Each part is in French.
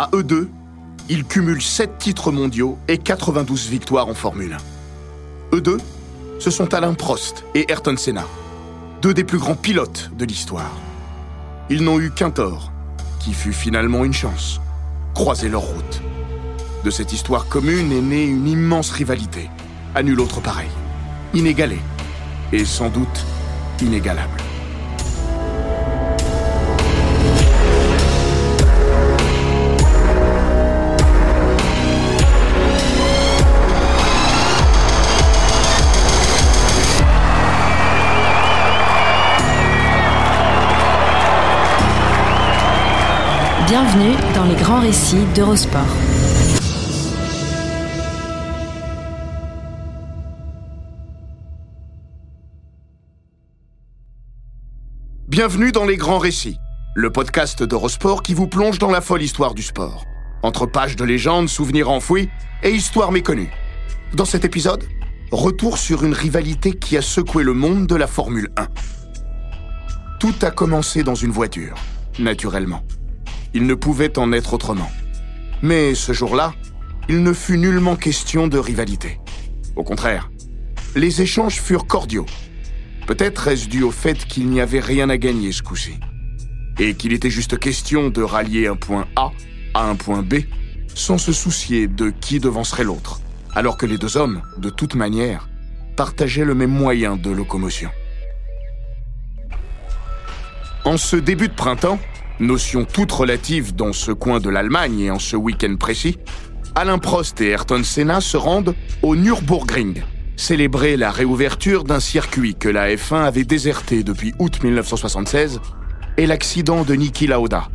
À eux deux, ils cumulent 7 titres mondiaux et 92 victoires en Formule 1. Eux deux, ce sont Alain Prost et Ayrton Senna, deux des plus grands pilotes de l'histoire. Ils n'ont eu qu'un tort, qui fut finalement une chance, croiser leur route. De cette histoire commune est née une immense rivalité, à nul autre pareil, inégalée, et sans doute inégalable. Grands récits d'Eurosport. Bienvenue dans les grands récits, le podcast d'Eurosport qui vous plonge dans la folle histoire du sport. Entre pages de légendes, souvenirs enfouis et histoires méconnues. Dans cet épisode, retour sur une rivalité qui a secoué le monde de la Formule 1. Tout a commencé dans une voiture, naturellement. Il ne pouvait en être autrement. Mais ce jour-là, il ne fut nullement question de rivalité. Au contraire, les échanges furent cordiaux. Peut-être est-ce dû au fait qu'il n'y avait rien à gagner ce coup-ci. Et qu'il était juste question de rallier un point A à un point B sans se soucier de qui devancerait l'autre, alors que les deux hommes, de toute manière, partageaient le même moyen de locomotion. En ce début de printemps, notion toute relative dans ce coin de l'Allemagne et en ce week-end précis, Alain Prost et Ayrton Senna se rendent au Nürburgring, célébrer la réouverture d'un circuit que la F1 avait déserté depuis août 1976 et l'accident de Niki Lauda,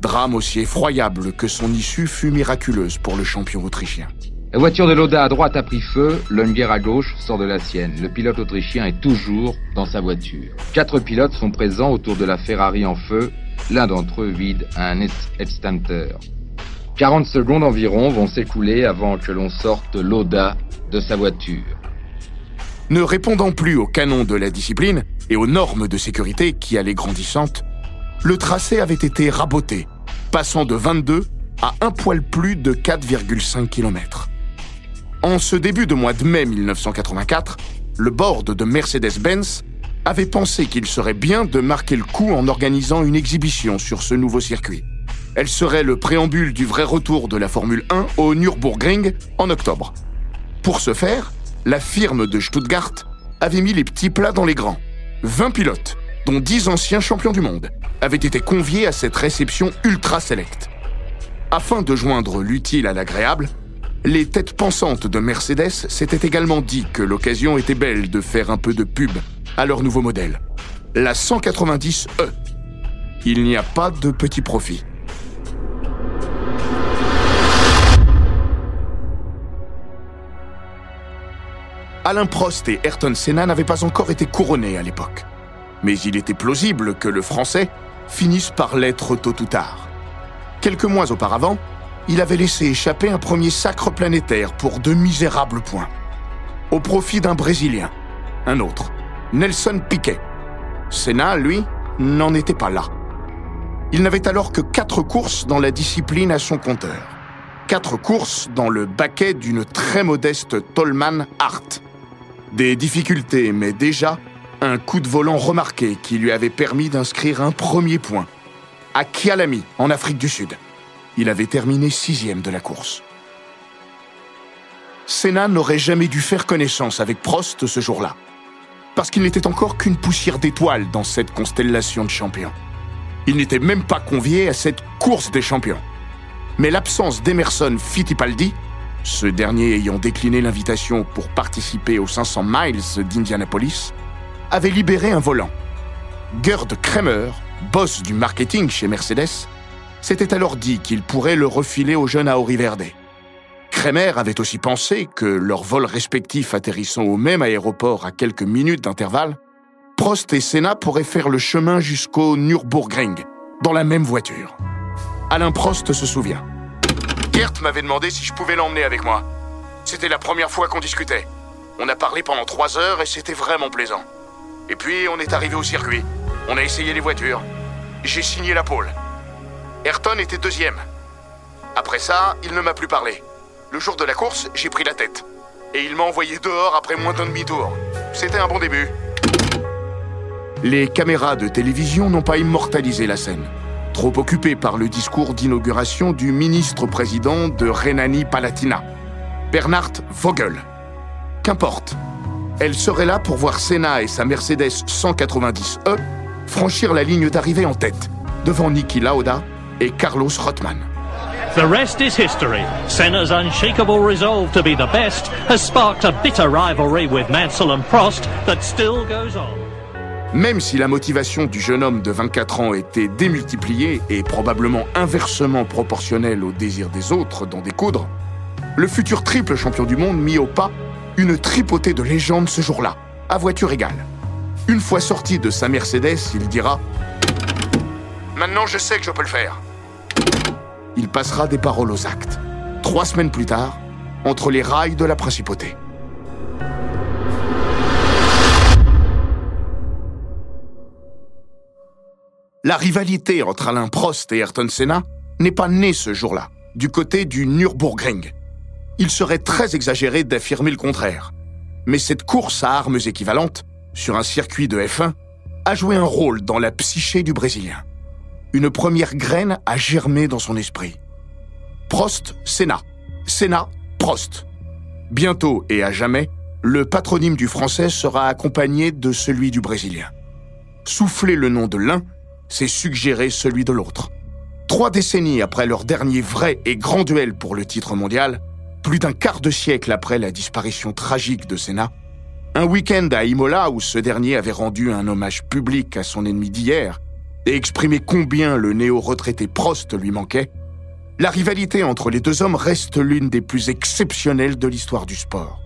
drame aussi effroyable que son issue fut miraculeuse pour le champion autrichien. La voiture de Lauda à droite a pris feu, Lunger à gauche sort de la sienne. Le pilote autrichien est toujours dans sa voiture. Quatre pilotes sont présents autour de la Ferrari en feu L'un d'entre eux vide un extincteur. 40 secondes environ vont s'écouler avant que l'on sorte l'Oda de sa voiture. Ne répondant plus aux canons de la discipline et aux normes de sécurité qui allaient grandissantes, le tracé avait été raboté, passant de 22 à un poil plus de 4,5 km. En ce début de mois de mai 1984, le board de Mercedes-Benz avait pensé qu'il serait bien de marquer le coup en organisant une exhibition sur ce nouveau circuit. Elle serait le préambule du vrai retour de la Formule 1 au Nürburgring en octobre. Pour ce faire, la firme de Stuttgart avait mis les petits plats dans les grands. 20 pilotes, dont 10 anciens champions du monde, avaient été conviés à cette réception ultra sélecte. Afin de joindre l'utile à l'agréable, les têtes pensantes de Mercedes s'étaient également dit que l'occasion était belle de faire un peu de pub à leur nouveau modèle, la 190E. Il n'y a pas de petit profit. Alain Prost et Ayrton Senna n'avaient pas encore été couronnés à l'époque. Mais il était plausible que le Français finisse par l'être tôt ou tard. Quelques mois auparavant, il avait laissé échapper un premier sacre planétaire pour de misérables points. Au profit d'un Brésilien, un autre, Nelson Piquet. Senna, lui, n'en était pas là. Il n'avait alors que quatre courses dans la discipline à son compteur. Quatre courses dans le baquet d'une très modeste Tolman Hart. Des difficultés, mais déjà un coup de volant remarqué qui lui avait permis d'inscrire un premier point. À Kialami, en Afrique du Sud. Il avait terminé sixième de la course. Senna n'aurait jamais dû faire connaissance avec Prost ce jour-là parce qu'il n'était encore qu'une poussière d'étoiles dans cette constellation de champions. Il n'était même pas convié à cette course des champions. Mais l'absence d'Emerson Fittipaldi, ce dernier ayant décliné l'invitation pour participer aux 500 miles d'Indianapolis, avait libéré un volant. Gerd Kremer, boss du marketing chez Mercedes, s'était alors dit qu'il pourrait le refiler au jeune Auri Verde. Kremer avait aussi pensé que, leurs vols respectifs atterrissant au même aéroport à quelques minutes d'intervalle, Prost et Senna pourraient faire le chemin jusqu'au Nürburgring, dans la même voiture. Alain Prost se souvient. Gert m'avait demandé si je pouvais l'emmener avec moi. C'était la première fois qu'on discutait. On a parlé pendant trois heures et c'était vraiment plaisant. Et puis on est arrivé au circuit. On a essayé les voitures. J'ai signé la pole. Ayrton était deuxième. Après ça, il ne m'a plus parlé. Le jour de la course, j'ai pris la tête. Et il m'a envoyé dehors après moins d'un demi-tour. C'était un bon début. Les caméras de télévision n'ont pas immortalisé la scène, trop occupées par le discours d'inauguration du ministre-président de Rhénanie-Palatinat, Bernard Vogel. Qu'importe, elle serait là pour voir Senna et sa Mercedes 190E franchir la ligne d'arrivée en tête, devant Niki Lauda et Carlos Rothmann. The rest is history. Senna's unshakable resolve to be the best has sparked a bitter rivalry with Mansell and Prost that still goes on. Même si la motivation du jeune homme de 24 ans était démultipliée et probablement inversement proportionnelle au désir des autres d'en découdre, le futur triple champion du monde mit au pas une tripotée de légendes ce jour-là, à voiture égale. Une fois sorti de sa Mercedes, il dira ⁇ Maintenant je sais que je peux le faire ⁇ Il passera des paroles aux actes. Trois semaines plus tard, entre les rails de la principauté. La rivalité entre Alain Prost et Ayrton Senna n'est pas née ce jour-là, du côté du Nürburgring. Il serait très exagéré d'affirmer le contraire. Mais cette course à armes équivalentes, sur un circuit de F1, a joué un rôle dans la psyché du Brésilien. Une première graine a germé dans son esprit. Prost, Senna. Senna, Prost. Bientôt et à jamais, le patronyme du Français sera accompagné de celui du Brésilien. Souffler le nom de l'un, c'est suggérer celui de l'autre. Trois décennies après leur dernier vrai et grand duel pour le titre mondial, plus d'un quart de siècle après la disparition tragique de Senna, un week-end à Imola où ce dernier avait rendu un hommage public à son ennemi d'hier et exprimé combien le néo-retraité Prost lui manquait, la rivalité entre les deux hommes reste l'une des plus exceptionnelles de l'histoire du sport.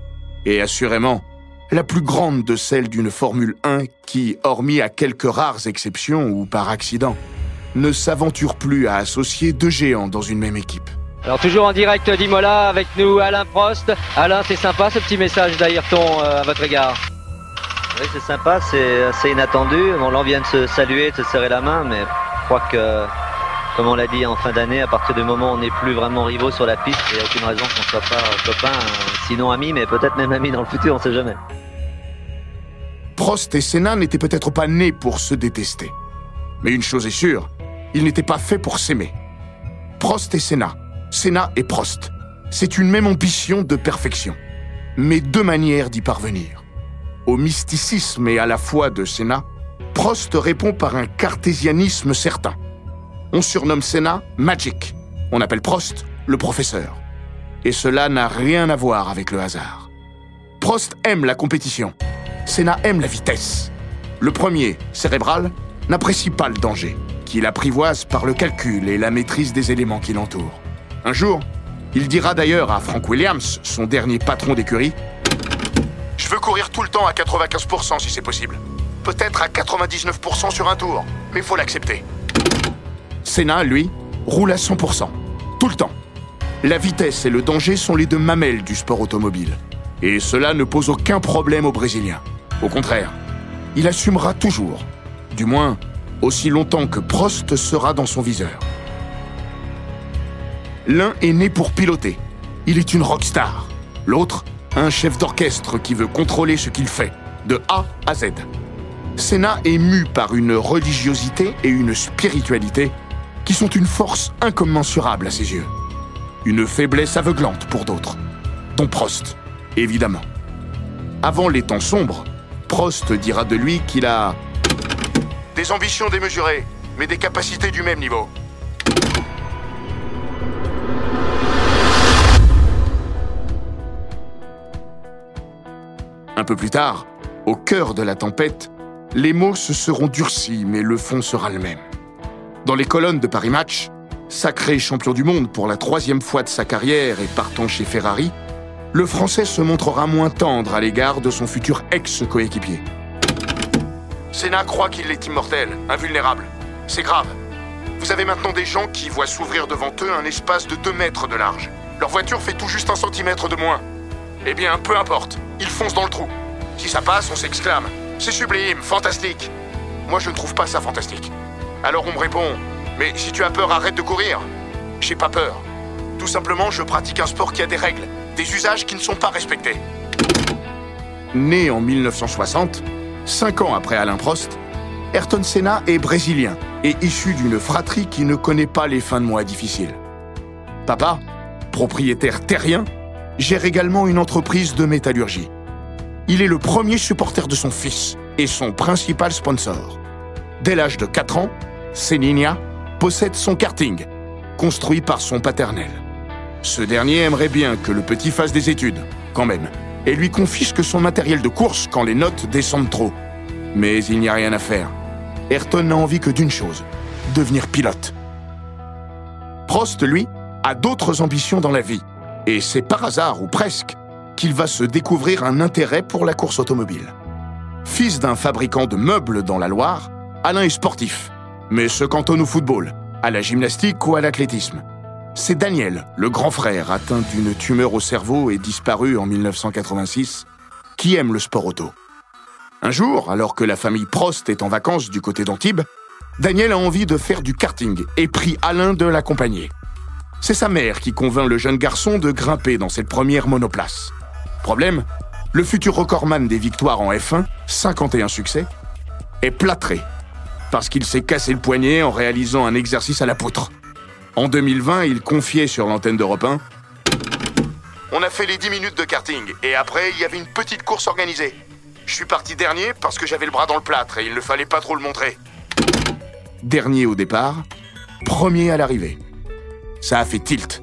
Et assurément, la plus grande de celles d'une Formule 1 qui, hormis à quelques rares exceptions ou par accident, ne s'aventure plus à associer deux géants dans une même équipe. Alors toujours en direct d'Imola avec nous Alain Prost. Alain, c'est sympa ce petit message d'Ayrton euh, à votre égard. Oui, c'est sympa, c'est assez inattendu. On vient de se saluer, de se serrer la main, mais je crois que, comme on l'a dit en fin d'année, à partir du moment où on n'est plus vraiment rivaux sur la piste, il n'y a aucune raison qu'on ne soit pas copains, euh, sinon amis, mais peut-être même amis dans le futur, on ne sait jamais. Prost et Senna n'étaient peut-être pas nés pour se détester. Mais une chose est sûre, ils n'étaient pas faits pour s'aimer. Prost et Senna, Senna et Prost, c'est une même ambition de perfection, mais deux manières d'y parvenir. Au mysticisme et à la foi de Senna, Prost répond par un cartésianisme certain. On surnomme Senna Magic, on appelle Prost le professeur. Et cela n'a rien à voir avec le hasard. Prost aime la compétition, Senna aime la vitesse. Le premier, cérébral, n'apprécie pas le danger, qu'il apprivoise par le calcul et la maîtrise des éléments qui l'entourent. Un jour, il dira d'ailleurs à Frank Williams, son dernier patron d'écurie, Je veux courir tout le temps à 95% si c'est possible. Peut-être à 99% sur un tour, mais faut l'accepter. Senna, lui, roule à 100%, tout le temps. La vitesse et le danger sont les deux mamelles du sport automobile. Et cela ne pose aucun problème aux Brésiliens. Au contraire, il assumera toujours, du moins aussi longtemps que Prost sera dans son viseur. L'un est né pour piloter. Il est une rockstar. L'autre, un chef d'orchestre qui veut contrôler ce qu'il fait, de A à Z. Senna est mu par une religiosité et une spiritualité qui sont une force incommensurable à ses yeux. Une faiblesse aveuglante pour d'autres, dont Prost, évidemment. Avant les temps sombres, Prost dira de lui qu'il a des ambitions démesurées, mais des capacités du même niveau. Peu plus tard, au cœur de la tempête, les mots se seront durcis, mais le fond sera le même. Dans les colonnes de Paris Match, sacré champion du monde pour la troisième fois de sa carrière et partant chez Ferrari, le Français se montrera moins tendre à l'égard de son futur ex-coéquipier. Senna croit qu'il est immortel, invulnérable. C'est grave. Vous avez maintenant des gens qui voient s'ouvrir devant eux un espace de 2 mètres de large. Leur voiture fait tout juste un centimètre de moins. Eh bien, peu importe, ils foncent dans le trou. Si ça passe, on s'exclame. C'est sublime, fantastique. Moi, je ne trouve pas ça fantastique. Alors on me répond, mais si tu as peur, arrête de courir. J'ai pas peur. Tout simplement, je pratique un sport qui a des règles, des usages qui ne sont pas respectés. Né en 1960, cinq ans après Alain Prost, Ayrton Senna est brésilien et issu d'une fratrie qui ne connaît pas les fins de mois difficiles. Papa, propriétaire terrien, gère également une entreprise de métallurgie. Il est le premier supporter de son fils et son principal sponsor. Dès l'âge de 4 ans, Seninia possède son karting, construit par son paternel. Ce dernier aimerait bien que le petit fasse des études, quand même, et lui confisque son matériel de course quand les notes descendent trop. Mais il n'y a rien à faire. Ayrton n'a envie que d'une chose, devenir pilote. Prost, lui, a d'autres ambitions dans la vie, et c'est par hasard, ou presque, qu'il va se découvrir un intérêt pour la course automobile. Fils d'un fabricant de meubles dans la Loire, Alain est sportif, mais se cantonne au football, à la gymnastique ou à l'athlétisme. C'est Daniel, le grand frère atteint d'une tumeur au cerveau et disparu en 1986, qui aime le sport auto. Un jour, alors que la famille Prost est en vacances du côté d'Antibes, Daniel a envie de faire du karting et prie Alain de l'accompagner. C'est sa mère qui convainc le jeune garçon de grimper dans cette première monoplace. Problème, le futur recordman des victoires en F1, 51 succès, est plâtré parce qu'il s'est cassé le poignet en réalisant un exercice à la poutre. En 2020, il confiait sur l'antenne d'Europe 1 On a fait les 10 minutes de karting et après, il y avait une petite course organisée. Je suis parti dernier parce que j'avais le bras dans le plâtre et il ne fallait pas trop le montrer. Dernier au départ, premier à l'arrivée. Ça a fait tilt.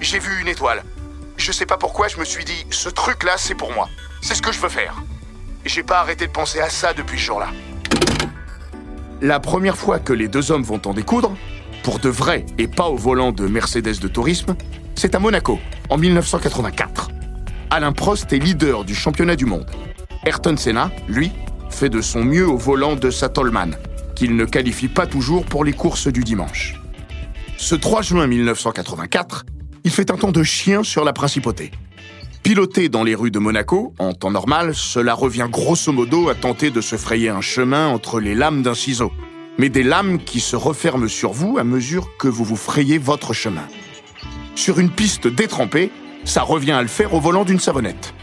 J'ai vu une étoile. Je sais pas pourquoi, je me suis dit, ce truc-là, c'est pour moi. C'est ce que je veux faire. J'ai pas arrêté de penser à ça depuis ce jour-là. La première fois que les deux hommes vont en découdre, pour de vrai et pas au volant de Mercedes de tourisme, c'est à Monaco, en 1984. Alain Prost est leader du championnat du monde. Ayrton Senna, lui, fait de son mieux au volant de sa Tollman, qu'il ne qualifie pas toujours pour les courses du dimanche. Ce 3 juin 1984, il fait un temps de chien sur la principauté. Piloté dans les rues de Monaco, en temps normal, cela revient grosso modo à tenter de se frayer un chemin entre les lames d'un ciseau, mais des lames qui se referment sur vous à mesure que vous vous frayez votre chemin. Sur une piste détrempée, ça revient à le faire au volant d'une savonnette.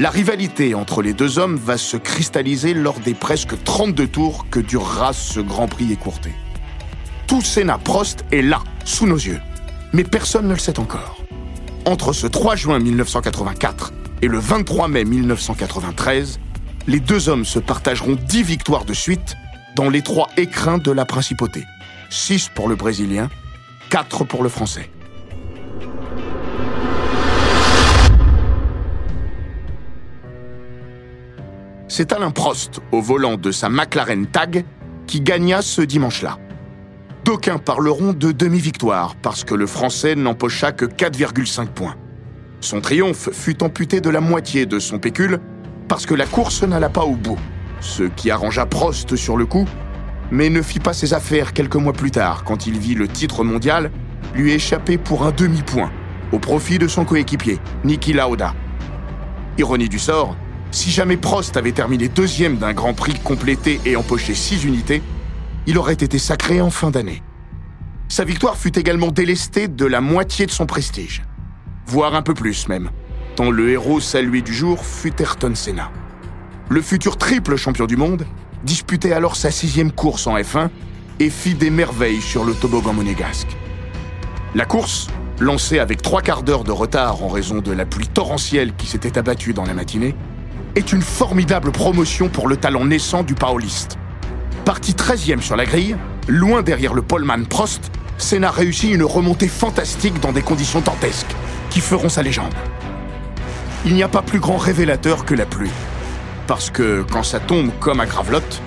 La rivalité entre les deux hommes va se cristalliser lors des presque 32 tours que durera ce Grand Prix écourté. Tout Senna Prost est là, sous nos yeux. Mais personne ne le sait encore. Entre ce 3 juin 1984 et le 23 mai 1993, les deux hommes se partageront 10 victoires de suite dans les trois écrins de la principauté. 6 pour le Brésilien, 4 pour le Français. C'est Alain Prost, au volant de sa McLaren Tag, qui gagna ce dimanche-là. D'aucuns parleront de demi-victoire parce que le Français n'empocha que 4,5 points. Son triomphe fut amputé de la moitié de son pécule parce que la course n'alla pas au bout, ce qui arrangea Prost sur le coup, mais ne fit pas ses affaires quelques mois plus tard quand il vit le titre mondial lui échapper pour un demi-point au profit de son coéquipier, Niki Lauda. Ironie du sort, si jamais Prost avait terminé deuxième d'un Grand Prix complété et empoché six unités, il aurait été sacré en fin d'année. Sa victoire fut également délestée de la moitié de son prestige, voire un peu plus même, tant le héros salué du jour fut Ayrton Senna. Le futur triple champion du monde disputait alors sa sixième course en F1 et fit des merveilles sur le toboggan monégasque. La course, lancée avec trois quarts d'heure de retard en raison de la pluie torrentielle qui s'était abattue dans la matinée, est une formidable promotion pour le talent naissant du paoliste. Parti 13e sur la grille, loin derrière le poleman Prost, Senna réussit une remontée fantastique dans des conditions dantesques qui feront sa légende. Il n'y a pas plus grand révélateur que la pluie. Parce que quand ça tombe comme à Gravelotte,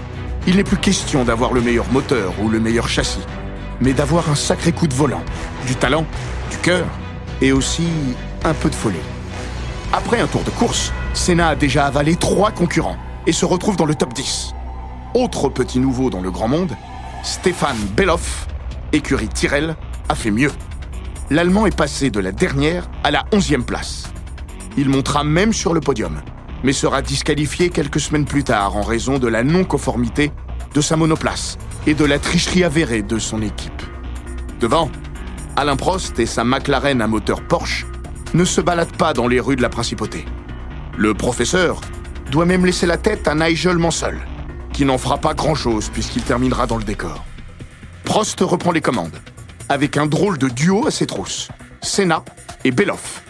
il n'est plus question d'avoir le meilleur moteur ou le meilleur châssis, mais d'avoir un sacré coup de volant, du talent, du cœur et aussi un peu de folie. Après un tour de course, Senna a déjà avalé trois concurrents et se retrouve dans le top 10. Autre petit nouveau dans le grand monde, Stéphane Beloff, écurie Tyrell, a fait mieux. L'Allemand est passé de la dernière à la onzième place. Il montera même sur le podium, mais sera disqualifié quelques semaines plus tard en raison de la non-conformité de sa monoplace et de la tricherie avérée de son équipe. Devant, Alain Prost et sa McLaren à moteur Porsche ne se baladent pas dans les rues de la principauté. Le professeur doit même laisser la tête à Nigel Mansell, qui n'en fera pas grand-chose puisqu'il terminera dans le décor. Prost reprend les commandes, avec un drôle de duo à ses trousses, Senna et Beloff.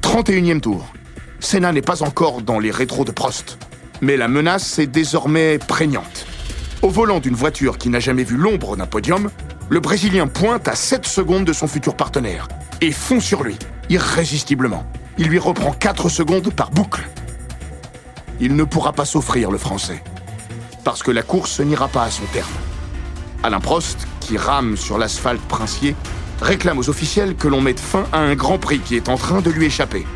31e tour. Senna n'est pas encore dans les rétros de Prost, mais la menace est désormais prégnante. Au volant d'une voiture qui n'a jamais vu l'ombre d'un podium, le Brésilien pointe à 7 secondes de son futur partenaire et fond sur lui, irrésistiblement. Il lui reprend 4 secondes par boucle. Il ne pourra pas s'offrir le Français, parce que la course n'ira pas à son terme. Alain Prost, qui rame sur l'asphalte princier, réclame aux officiels que l'on mette fin à un Grand Prix qui est en train de lui échapper.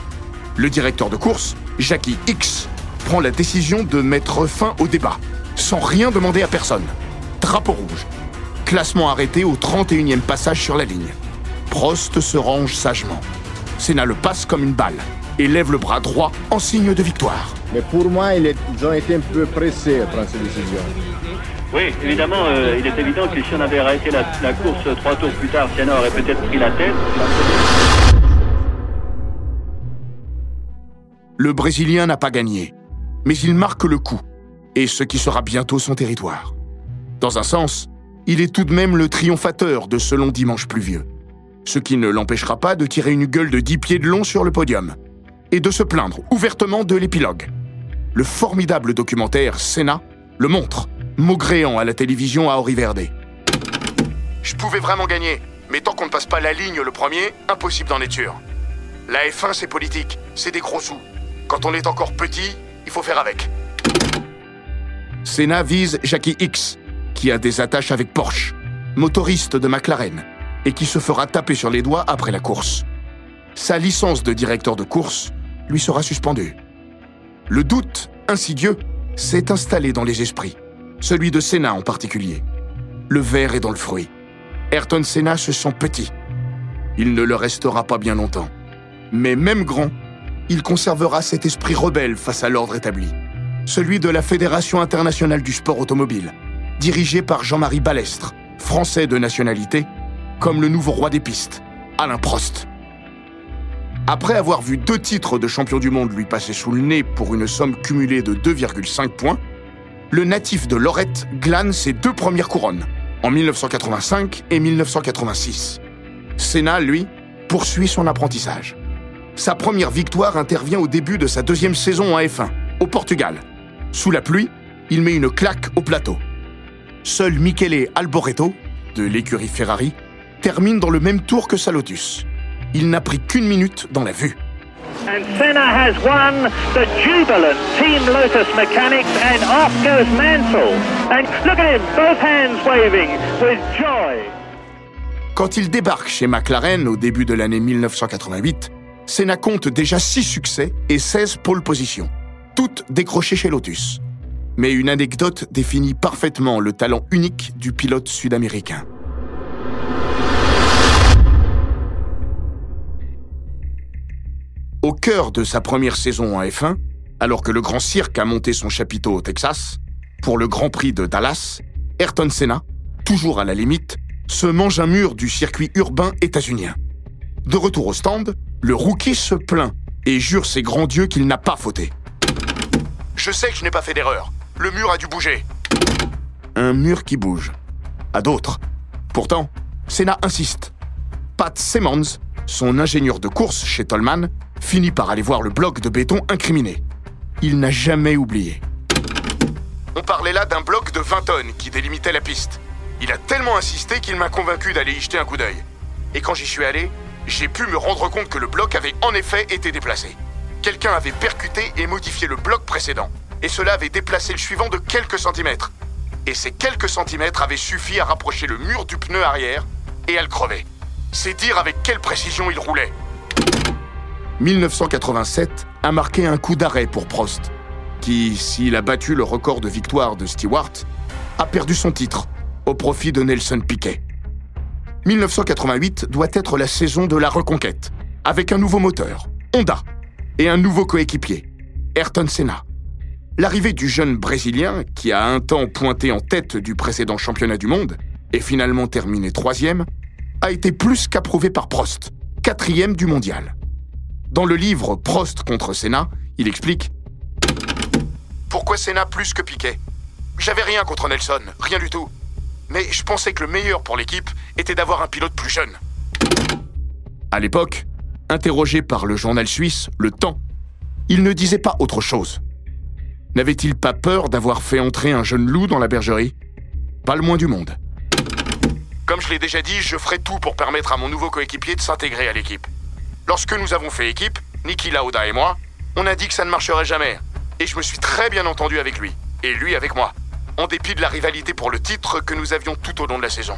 Le directeur de course, Jackie X, prend la décision de mettre fin au débat, sans rien demander à personne. Drapeau rouge. Classement arrêté au 31e passage sur la ligne. Prost se range sagement. Senna le passe comme une balle et lève le bras droit en signe de victoire. Mais pour moi, ils ont été un peu pressés à prendre cette décision. Oui, évidemment, euh, il est évident que si on avait arrêté la, la course trois tours plus tard, Senna aurait peut-être pris la tête. Le Brésilien n'a pas gagné, mais il marque le coup, et ce qui sera bientôt son territoire. Dans un sens, il est tout de même le triomphateur de ce long dimanche pluvieux, ce qui ne l'empêchera pas de tirer une gueule de 10 pieds de long sur le podium, et de se plaindre ouvertement de l'épilogue. Le formidable documentaire Senna le montre, maugréant à la télévision à Verde. Je pouvais vraiment gagner, mais tant qu'on ne passe pas la ligne le premier, impossible d'en être sûr. La F1, c'est politique, c'est des gros sous. Quand on est encore petit, il faut faire avec. Senna vise Jackie X, qui a des attaches avec Porsche, motoriste de McLaren, et qui se fera taper sur les doigts après la course. Sa licence de directeur de course lui sera suspendue. Le doute, insidieux, s'est installé dans les esprits, celui de Senna en particulier. Le verre est dans le fruit. Ayrton Senna se sent petit. Il ne le restera pas bien longtemps. Mais même grand, il conservera cet esprit rebelle face à l'ordre établi, celui de la Fédération internationale du sport automobile, dirigée par Jean-Marie Balestre, français de nationalité, comme le nouveau roi des pistes, Alain Prost. Après avoir vu deux titres de champion du monde lui passer sous le nez pour une somme cumulée de 2,5 points, le natif de Lorette glane ses deux premières couronnes, en 1985 et 1986. Senna, lui, poursuit son apprentissage. Sa première victoire intervient au début de sa deuxième saison en F1, au Portugal. Sous la pluie, il met une claque au plateau. Seul Michele Alboreto, de l'écurie Ferrari, termine dans le même tour que sa Lotus. Il n'a pris qu'une minute dans la vue. And Senna has won the jubilant Team Lotus Mechanics and off goes Mansell. And look at him, both hands waving with joy. Quand il débarque chez McLaren au début de l'année 1988, Senna compte déjà 6 succès et 16 pole positions, toutes décrochées chez Lotus. Mais une anecdote définit parfaitement le talent unique du pilote sud-américain. Cœur de sa première saison en F1, alors que le Grand Cirque a monté son chapiteau au Texas, pour le Grand Prix de Dallas, Ayrton Senna, toujours à la limite, se mange un mur du circuit urbain états-unien. De retour au stand, le rookie se plaint et jure ses grands dieux qu'il n'a pas fauté. Je sais que je n'ai pas fait d'erreur. Le mur a dû bouger. Un mur qui bouge. À d'autres. Pourtant, Senna insiste. Pat Simmons, son ingénieur de course chez Tolman, finit par aller voir le bloc de béton incriminé. Il n'a jamais oublié. On parlait là d'un bloc de 20 tonnes qui délimitait la piste. Il a tellement insisté qu'il m'a convaincu d'aller y jeter un coup d'œil. Et quand j'y suis allé, j'ai pu me rendre compte que le bloc avait en effet été déplacé. Quelqu'un avait percuté et modifié le bloc précédent. Et cela avait déplacé le suivant de quelques centimètres. Et ces quelques centimètres avaient suffi à rapprocher le mur du pneu arrière et à le crever. C'est dire avec quelle précision il roulait. 1987 a marqué un coup d'arrêt pour Prost, qui, s'il a battu le record de victoire de Stewart, a perdu son titre au profit de Nelson Piquet. 1988 doit être la saison de la reconquête, avec un nouveau moteur, Honda, et un nouveau coéquipier, Ayrton Senna. L'arrivée du jeune Brésilien, qui a un temps pointé en tête du précédent championnat du monde, et finalement terminé troisième, a été plus qu'approuvé par Prost, quatrième du mondial. Dans le livre Prost contre Senna, il explique Pourquoi Senna plus que Piquet? J'avais rien contre Nelson, rien du tout. Mais je pensais que le meilleur pour l'équipe était d'avoir un pilote plus jeune. À l'époque, interrogé par le journal suisse Le Temps, il ne disait pas autre chose. N'avait-il pas peur d'avoir fait entrer un jeune loup dans la bergerie? Pas le moins du monde. Comme je l'ai déjà dit, je ferai tout pour permettre à mon nouveau coéquipier de s'intégrer à l'équipe. Lorsque nous avons fait équipe, Niki Lauda et moi, on a dit que ça ne marcherait jamais. Et je me suis très bien entendu avec lui, et lui avec moi, en dépit de la rivalité pour le titre que nous avions tout au long de la saison.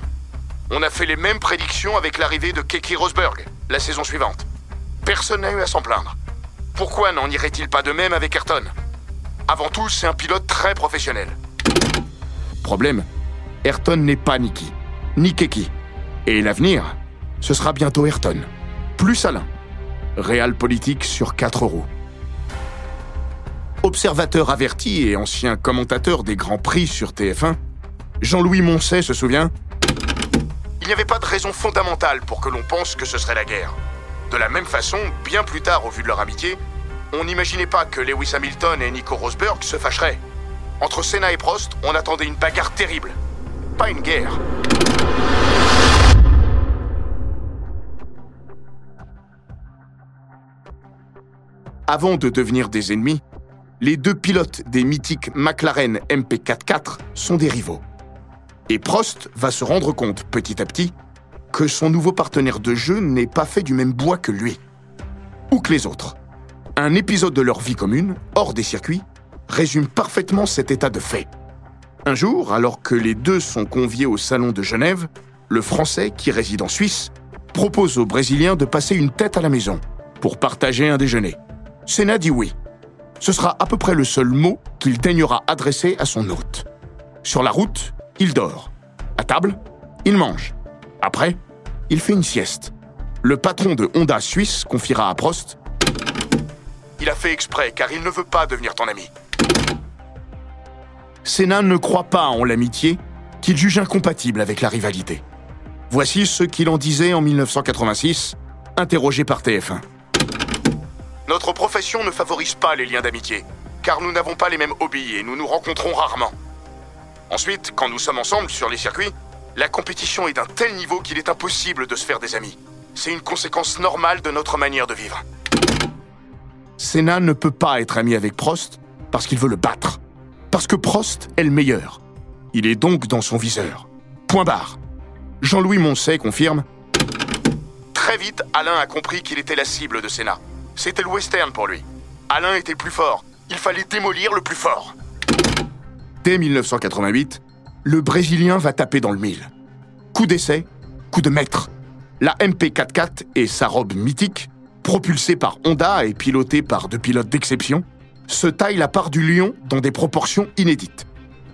On a fait les mêmes prédictions avec l'arrivée de Keke Rosberg, la saison suivante. Personne n'a eu à s'en plaindre. Pourquoi n'en irait-il pas de même avec Ayrton? Avant tout, c'est un pilote très professionnel. Problème, Ayrton n'est pas Niki ni Keki. Et l'avenir, ce sera bientôt Ayrton, plus Alain. Réal politique sur quatre roues. Observateur averti et ancien commentateur des Grands Prix sur TF1, Jean-Louis Moncey se souvient Il n'y avait pas de raison fondamentale pour que l'on pense que ce serait la guerre. De la même façon, bien plus tard, au vu de leur amitié, on n'imaginait pas que Lewis Hamilton et Nico Rosberg se fâcheraient. Entre Senna et Prost, on attendait une bagarre terrible. Pas une guerre. Avant de devenir des ennemis, les deux pilotes des mythiques McLaren MP44 sont des rivaux. Et Prost va se rendre compte petit à petit que son nouveau partenaire de jeu n'est pas fait du même bois que lui, ou que les autres. Un épisode de leur vie commune, hors des circuits, résume parfaitement cet état de fait. Un jour, alors que les deux sont conviés au salon de Genève, le Français, qui réside en Suisse, propose au Brésilien de passer une tête à la maison pour partager un déjeuner. Senna dit oui. Ce sera à peu près le seul mot qu'il daignera adresser à son hôte. Sur la route, il dort. À table, il mange. Après, il fait une sieste. Le patron de Honda Suisse confiera à Prost Il a fait exprès car il ne veut pas devenir ton ami. Senna ne croit pas en l'amitié qu'il juge incompatible avec la rivalité. Voici ce qu'il en disait en 1986, interrogé par TF1. Notre profession ne favorise pas les liens d'amitié, car nous n'avons pas les mêmes hobbies et nous nous rencontrons rarement. Ensuite, quand nous sommes ensemble sur les circuits, la compétition est d'un tel niveau qu'il est impossible de se faire des amis. C'est une conséquence normale de notre manière de vivre. Senna ne peut pas être ami avec Prost parce qu'il veut le battre. Parce que Prost est le meilleur. Il est donc dans son viseur. Point barre. Jean-Louis Moncey confirme Très vite, Alain a compris qu'il était la cible de Senna. C'était le western pour lui. Alain était le plus fort. Il fallait démolir le plus fort. Dès 1988, le Brésilien va taper dans le mille. Coup d'essai, coup de maître. La MP44 et sa robe mythique, propulsée par Honda et pilotée par deux pilotes d'exception, se taille la part du lion dans des proportions inédites.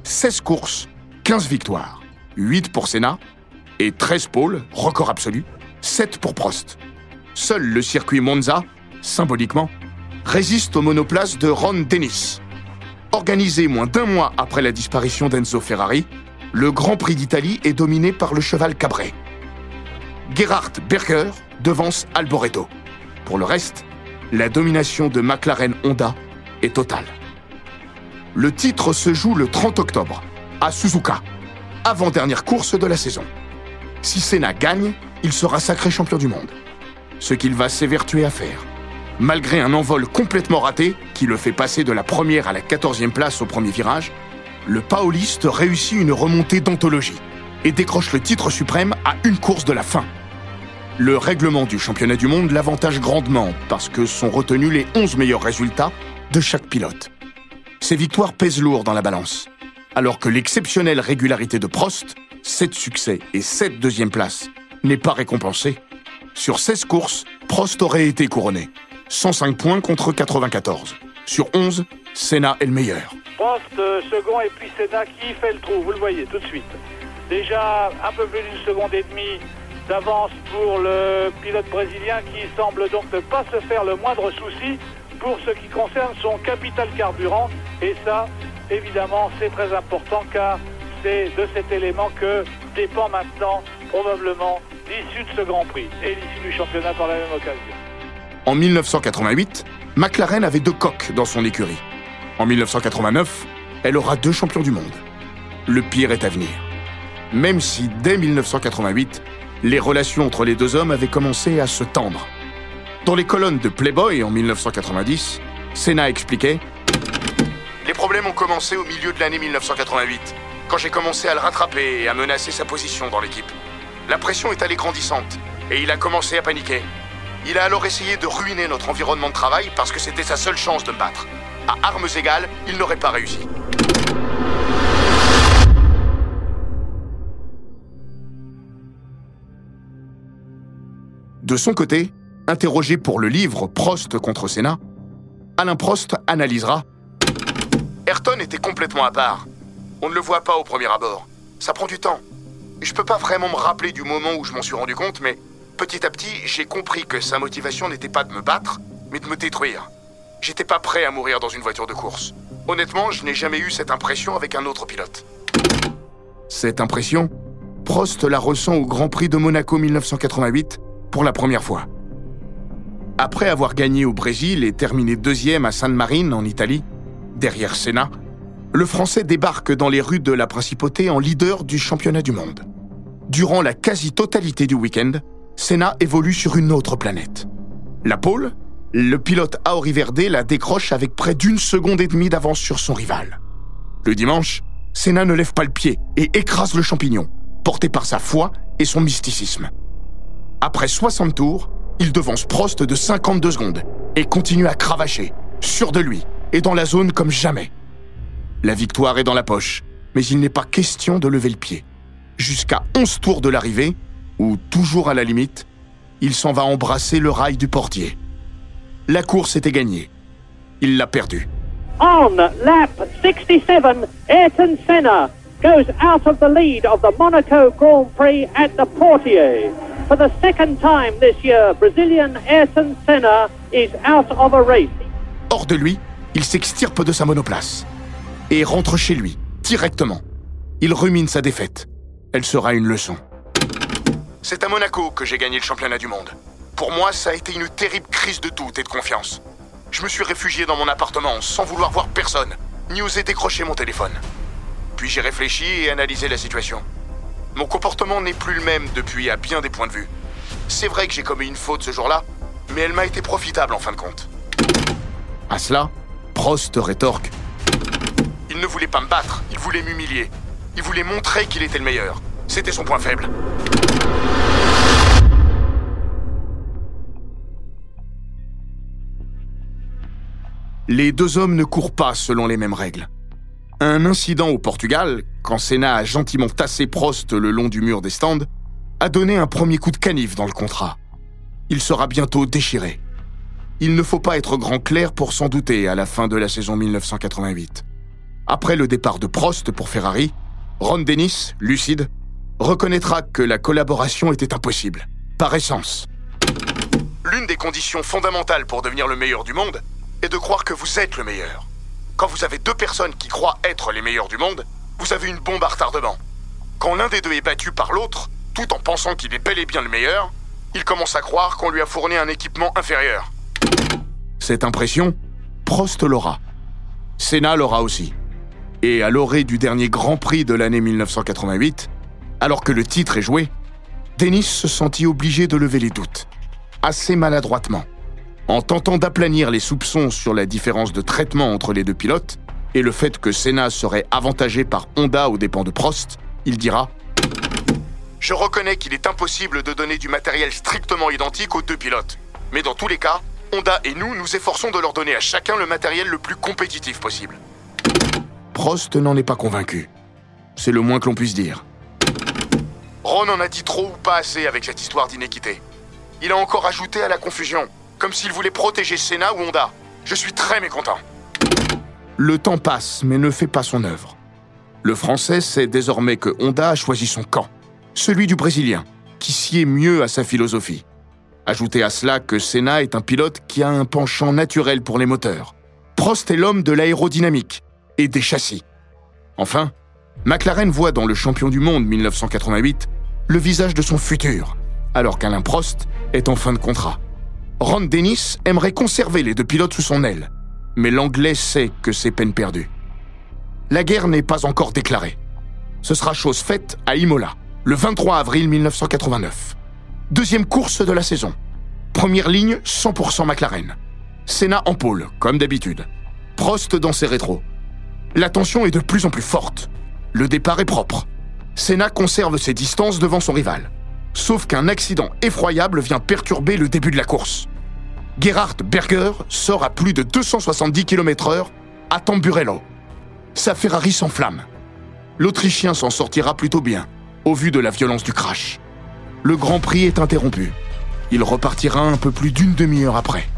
16 courses, 15 victoires, 8 pour Senna et 13 pôles, record absolu, 7 pour Prost. Seul le circuit Monza symboliquement, résiste au monoplace de Ron Dennis. Organisé moins d'un mois après la disparition d'Enzo Ferrari, le Grand Prix d'Italie est dominé par le cheval Cabré. Gerhard Berger devance Alboreto. Pour le reste, la domination de McLaren Honda est totale. Le titre se joue le 30 octobre, à Suzuka, avant-dernière course de la saison. Si Senna gagne, il sera sacré champion du monde. Ce qu'il va s'évertuer à faire. Malgré un envol complètement raté, qui le fait passer de la première à la quatorzième place au premier virage, le paoliste réussit une remontée d'anthologie et décroche le titre suprême à une course de la fin. Le règlement du championnat du monde l'avantage grandement parce que sont retenus les 11 meilleurs résultats de chaque pilote. Ces victoires pèsent lourd dans la balance, alors que l'exceptionnelle régularité de Prost, 7 succès et 7 deuxième places, n'est pas récompensée. Sur 16 courses, Prost aurait été couronné. 105 points contre 94. Sur 11, Senna est le meilleur. Prost euh, second et puis Senna qui fait le trou, vous le voyez tout de suite. Déjà un peu plus d'une seconde et demie d'avance pour le pilote brésilien qui semble donc ne pas se faire le moindre souci pour ce qui concerne son capital carburant. Et ça, évidemment, c'est très important car c'est de cet élément que dépend maintenant probablement l'issue de ce Grand Prix et l'issue du championnat par la même occasion. En 1988, McLaren avait deux coques dans son écurie. En 1989, elle aura deux champions du monde. Le pire est à venir. Même si dès 1988, les relations entre les deux hommes avaient commencé à se tendre. Dans les colonnes de Playboy en 1990, Senna expliquait Les problèmes ont commencé au milieu de l'année 1988, quand j'ai commencé à le rattraper et à menacer sa position dans l'équipe. La pression est allée grandissante, et il a commencé à paniquer. Il a alors essayé de ruiner notre environnement de travail parce que c'était sa seule chance de me battre. À armes égales, il n'aurait pas réussi. De son côté, interrogé pour le livre Prost contre Senna, Alain Prost analysera Ayrton était complètement à part. On ne le voit pas au premier abord. Ça prend du temps. Je peux pas vraiment me rappeler du moment où je m'en suis rendu compte, mais petit à petit, j'ai compris que sa motivation n'était pas de me battre, mais de me détruire. J'étais pas prêt à mourir dans une voiture de course. Honnêtement, je n'ai jamais eu cette impression avec un autre pilote. Cette impression, Prost la ressent au Grand Prix de Monaco 1988 pour la première fois. Après avoir gagné au Brésil et terminé deuxième à San Marino en Italie, derrière Senna, le Français débarque dans les rues de la Principauté en leader du championnat du monde. Durant la quasi-totalité du week-end, Senna évolue sur une autre planète. La pole, le pilote Auri Verde la décroche avec près d'une seconde et demie d'avance sur son rival. Le dimanche, Senna ne lève pas le pied et écrase le champignon, porté par sa foi et son mysticisme. Après 60 tours, il devance Prost de 52 secondes et continue à cravacher, sûr de lui et dans la zone comme jamais. La victoire est dans la poche, mais il n'est pas question de lever le pied. Jusqu'à 11 tours de l'arrivée, où, toujours à la limite, il s'en va embrasser le rail du portier. La course était gagnée. Il l'a perdue. On lap 67, Ayrton Senna goes out of the lead of the Monaco Grand Prix at the Portier. For the second time this year, Brazilian Ayrton Senna is out of a race. Hors de lui, il s'extirpe de sa monoplace et rentre chez lui, directement. Il rumine sa défaite. Elle sera une leçon. C'est à Monaco que j'ai gagné le championnat du monde. Pour moi, ça a été une terrible crise de doute et de confiance. Je me suis réfugié dans mon appartement sans vouloir voir personne, ni oser décrocher mon téléphone. Puis j'ai réfléchi et analysé la situation. Mon comportement n'est plus le même depuis à bien des points de vue. C'est vrai que j'ai commis une faute ce jour-là, mais elle m'a été profitable en fin de compte. À cela, Prost rétorque. Il ne voulait pas me battre, il voulait m'humilier. Il voulait montrer qu'il était le meilleur. C'était son point faible. Les deux hommes ne courent pas selon les mêmes règles. Un incident au Portugal, quand Senna a gentiment tassé Prost le long du mur des stands, a donné un premier coup de canif dans le contrat. Il sera bientôt déchiré. Il ne faut pas être grand clair pour s'en douter à la fin de la saison 1988. Après le départ de Prost pour Ferrari, Ron Dennis, lucide, reconnaîtra que la collaboration était impossible, par essence. L'une des conditions fondamentales pour devenir le meilleur du monde est de croire que vous êtes le meilleur. Quand vous avez deux personnes qui croient être les meilleurs du monde, vous avez une bombe à retardement. Quand l'un des deux est battu par l'autre, tout en pensant qu'il est bel et bien le meilleur, il commence à croire qu'on lui a fourni un équipement inférieur. Cette impression, Prost l'aura. Senna l'aura aussi. Et à l'orée du dernier Grand Prix de l'année 1988, alors que le titre est joué, Dennis se sentit obligé de lever les doutes, assez maladroitement. En tentant d'aplanir les soupçons sur la différence de traitement entre les deux pilotes et le fait que Senna serait avantagé par Honda aux dépens de Prost, il dira Je reconnais qu'il est impossible de donner du matériel strictement identique aux deux pilotes. Mais dans tous les cas, Honda et nous nous efforçons de leur donner à chacun le matériel le plus compétitif possible. Prost n'en est pas convaincu. C'est le moins que l'on puisse dire. Ron en a dit trop ou pas assez avec cette histoire d'inéquité. Il a encore ajouté à la confusion, comme s'il voulait protéger Senna ou Honda. Je suis très mécontent. Le temps passe, mais ne fait pas son œuvre. Le Français sait désormais que Honda a choisi son camp, celui du Brésilien, qui sied mieux à sa philosophie. Ajoutez à cela que Senna est un pilote qui a un penchant naturel pour les moteurs. Prost est l'homme de l'aérodynamique et des châssis. Enfin, McLaren voit dans le champion du monde 1988 le visage de son futur, alors qu'Alain Prost est en fin de contrat. Ron Dennis aimerait conserver les deux pilotes sous son aile, mais l'Anglais sait que c'est peine perdue. La guerre n'est pas encore déclarée. Ce sera chose faite à Imola, le 23 avril 1989. Deuxième course de la saison. Première ligne, 100% McLaren. Senna en pôle, comme d'habitude. Prost dans ses rétros. La tension est de plus en plus forte. Le départ est propre. Senna conserve ses distances devant son rival. Sauf qu'un accident effroyable vient perturber le début de la course. Gerhard Berger sort à plus de 270 km/h à Tamburello. Sa Ferrari s'enflamme. L'Autrichien s'en sortira plutôt bien, au vu de la violence du crash. Le Grand Prix est interrompu. Il repartira un peu plus d'une demi-heure après.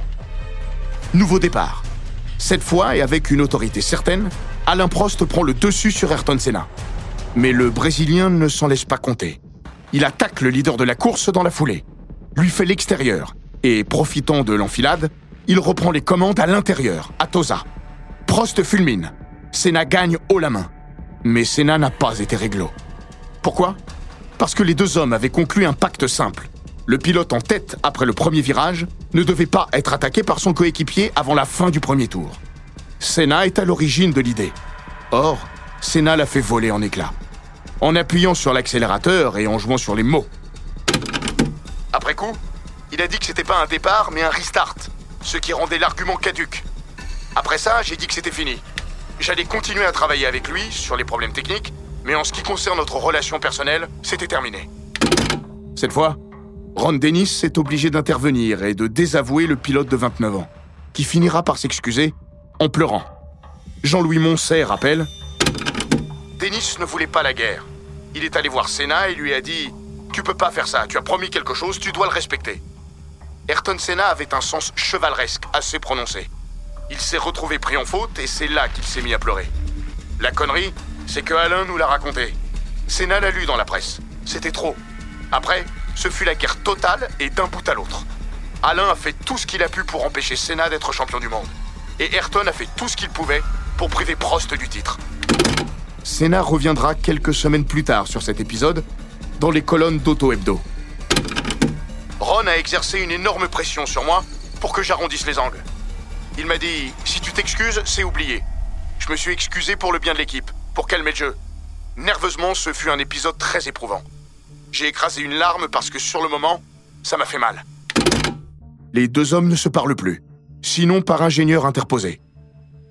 Nouveau départ. Cette fois, et avec une autorité certaine, Alain Prost prend le dessus sur Ayrton Senna. Mais le Brésilien ne s'en laisse pas compter. Il attaque le leader de la course dans la foulée, lui fait l'extérieur, et profitant de l'enfilade, il reprend les commandes à l'intérieur, à Tosa. Prost fulmine. Senna gagne haut la main. Mais Senna n'a pas été réglo. Pourquoi? Parce que les deux hommes avaient conclu un pacte simple. Le pilote en tête après le premier virage ne devait pas être attaqué par son coéquipier avant la fin du premier tour. Senna est à l'origine de l'idée. Or, Senna l'a fait voler en éclats. En appuyant sur l'accélérateur et en jouant sur les mots. Après coup, il a dit que c'était pas un départ mais un restart, ce qui rendait l'argument caduque. Après ça, j'ai dit que c'était fini. J'allais continuer à travailler avec lui sur les problèmes techniques, mais en ce qui concerne notre relation personnelle, c'était terminé. Cette fois, Ron Dennis est obligé d'intervenir et de désavouer le pilote de 29 ans, qui finira par s'excuser en pleurant. Jean-Louis Moncey rappelle Dennis ne voulait pas la guerre. Il est allé voir Senna et lui a dit Tu peux pas faire ça, tu as promis quelque chose, tu dois le respecter. Ayrton Senna avait un sens chevaleresque assez prononcé. Il s'est retrouvé pris en faute et c'est là qu'il s'est mis à pleurer. La connerie, c'est que Alain nous l'a raconté. Senna l'a lu dans la presse. C'était trop. Après, ce fut la guerre totale et d'un bout à l'autre. Alain a fait tout ce qu'il a pu pour empêcher Senna d'être champion du monde. Et Ayrton a fait tout ce qu'il pouvait pour priver Prost du titre. Senna reviendra quelques semaines plus tard sur cet épisode dans les colonnes d'Auto Hebdo. Ron a exercé une énorme pression sur moi pour que j'arrondisse les angles. Il m'a dit Si tu t'excuses, c'est oublié. Je me suis excusé pour le bien de l'équipe, pour calmer le jeu. Nerveusement, ce fut un épisode très éprouvant. J'ai écrasé une larme parce que sur le moment, ça m'a fait mal. Les deux hommes ne se parlent plus, sinon par ingénieur interposé.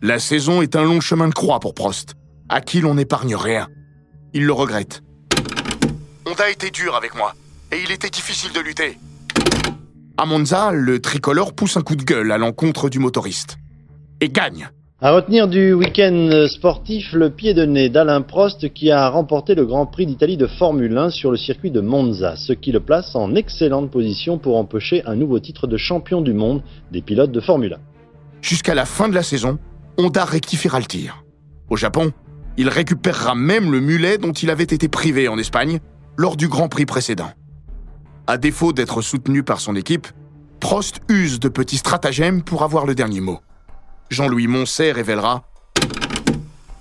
La saison est un long chemin de croix pour Prost, à qui l'on n'épargne rien. Il le regrette. Honda été dur avec moi, et il était difficile de lutter. À Monza, le tricolore pousse un coup de gueule à l'encontre du motoriste. Et gagne. À retenir du week-end sportif, le pied de nez d'Alain Prost qui a remporté le Grand Prix d'Italie de Formule 1 sur le circuit de Monza, ce qui le place en excellente position pour empocher un nouveau titre de champion du monde des pilotes de Formule 1. Jusqu'à la fin de la saison, Honda rectifiera le tir. Au Japon, il récupérera même le mulet dont il avait été privé en Espagne lors du Grand Prix précédent. À défaut d'être soutenu par son équipe, Prost use de petits stratagèmes pour avoir le dernier mot. Jean-Louis Moncey révélera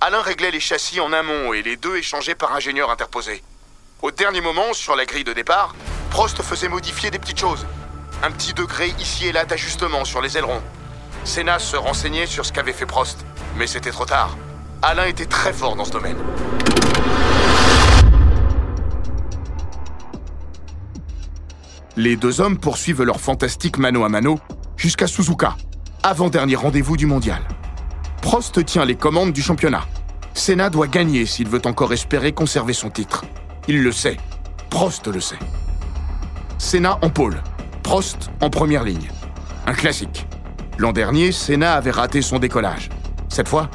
Alain réglait les châssis en amont et les deux échangeaient par ingénieur interposé. Au dernier moment, sur la grille de départ, Prost faisait modifier des petites choses. Un petit degré ici et là d'ajustement sur les ailerons. Senna se renseignait sur ce qu'avait fait Prost, mais c'était trop tard. Alain était très fort dans ce domaine. Les deux hommes poursuivent leur fantastique mano à mano jusqu'à Suzuka, avant-dernier rendez-vous du mondial. Prost tient les commandes du championnat. Senna doit gagner s'il veut encore espérer conserver son titre. Il le sait. Prost le sait. Senna en pôle. Prost en première ligne. Un classique. L'an dernier, Senna avait raté son décollage. Cette fois,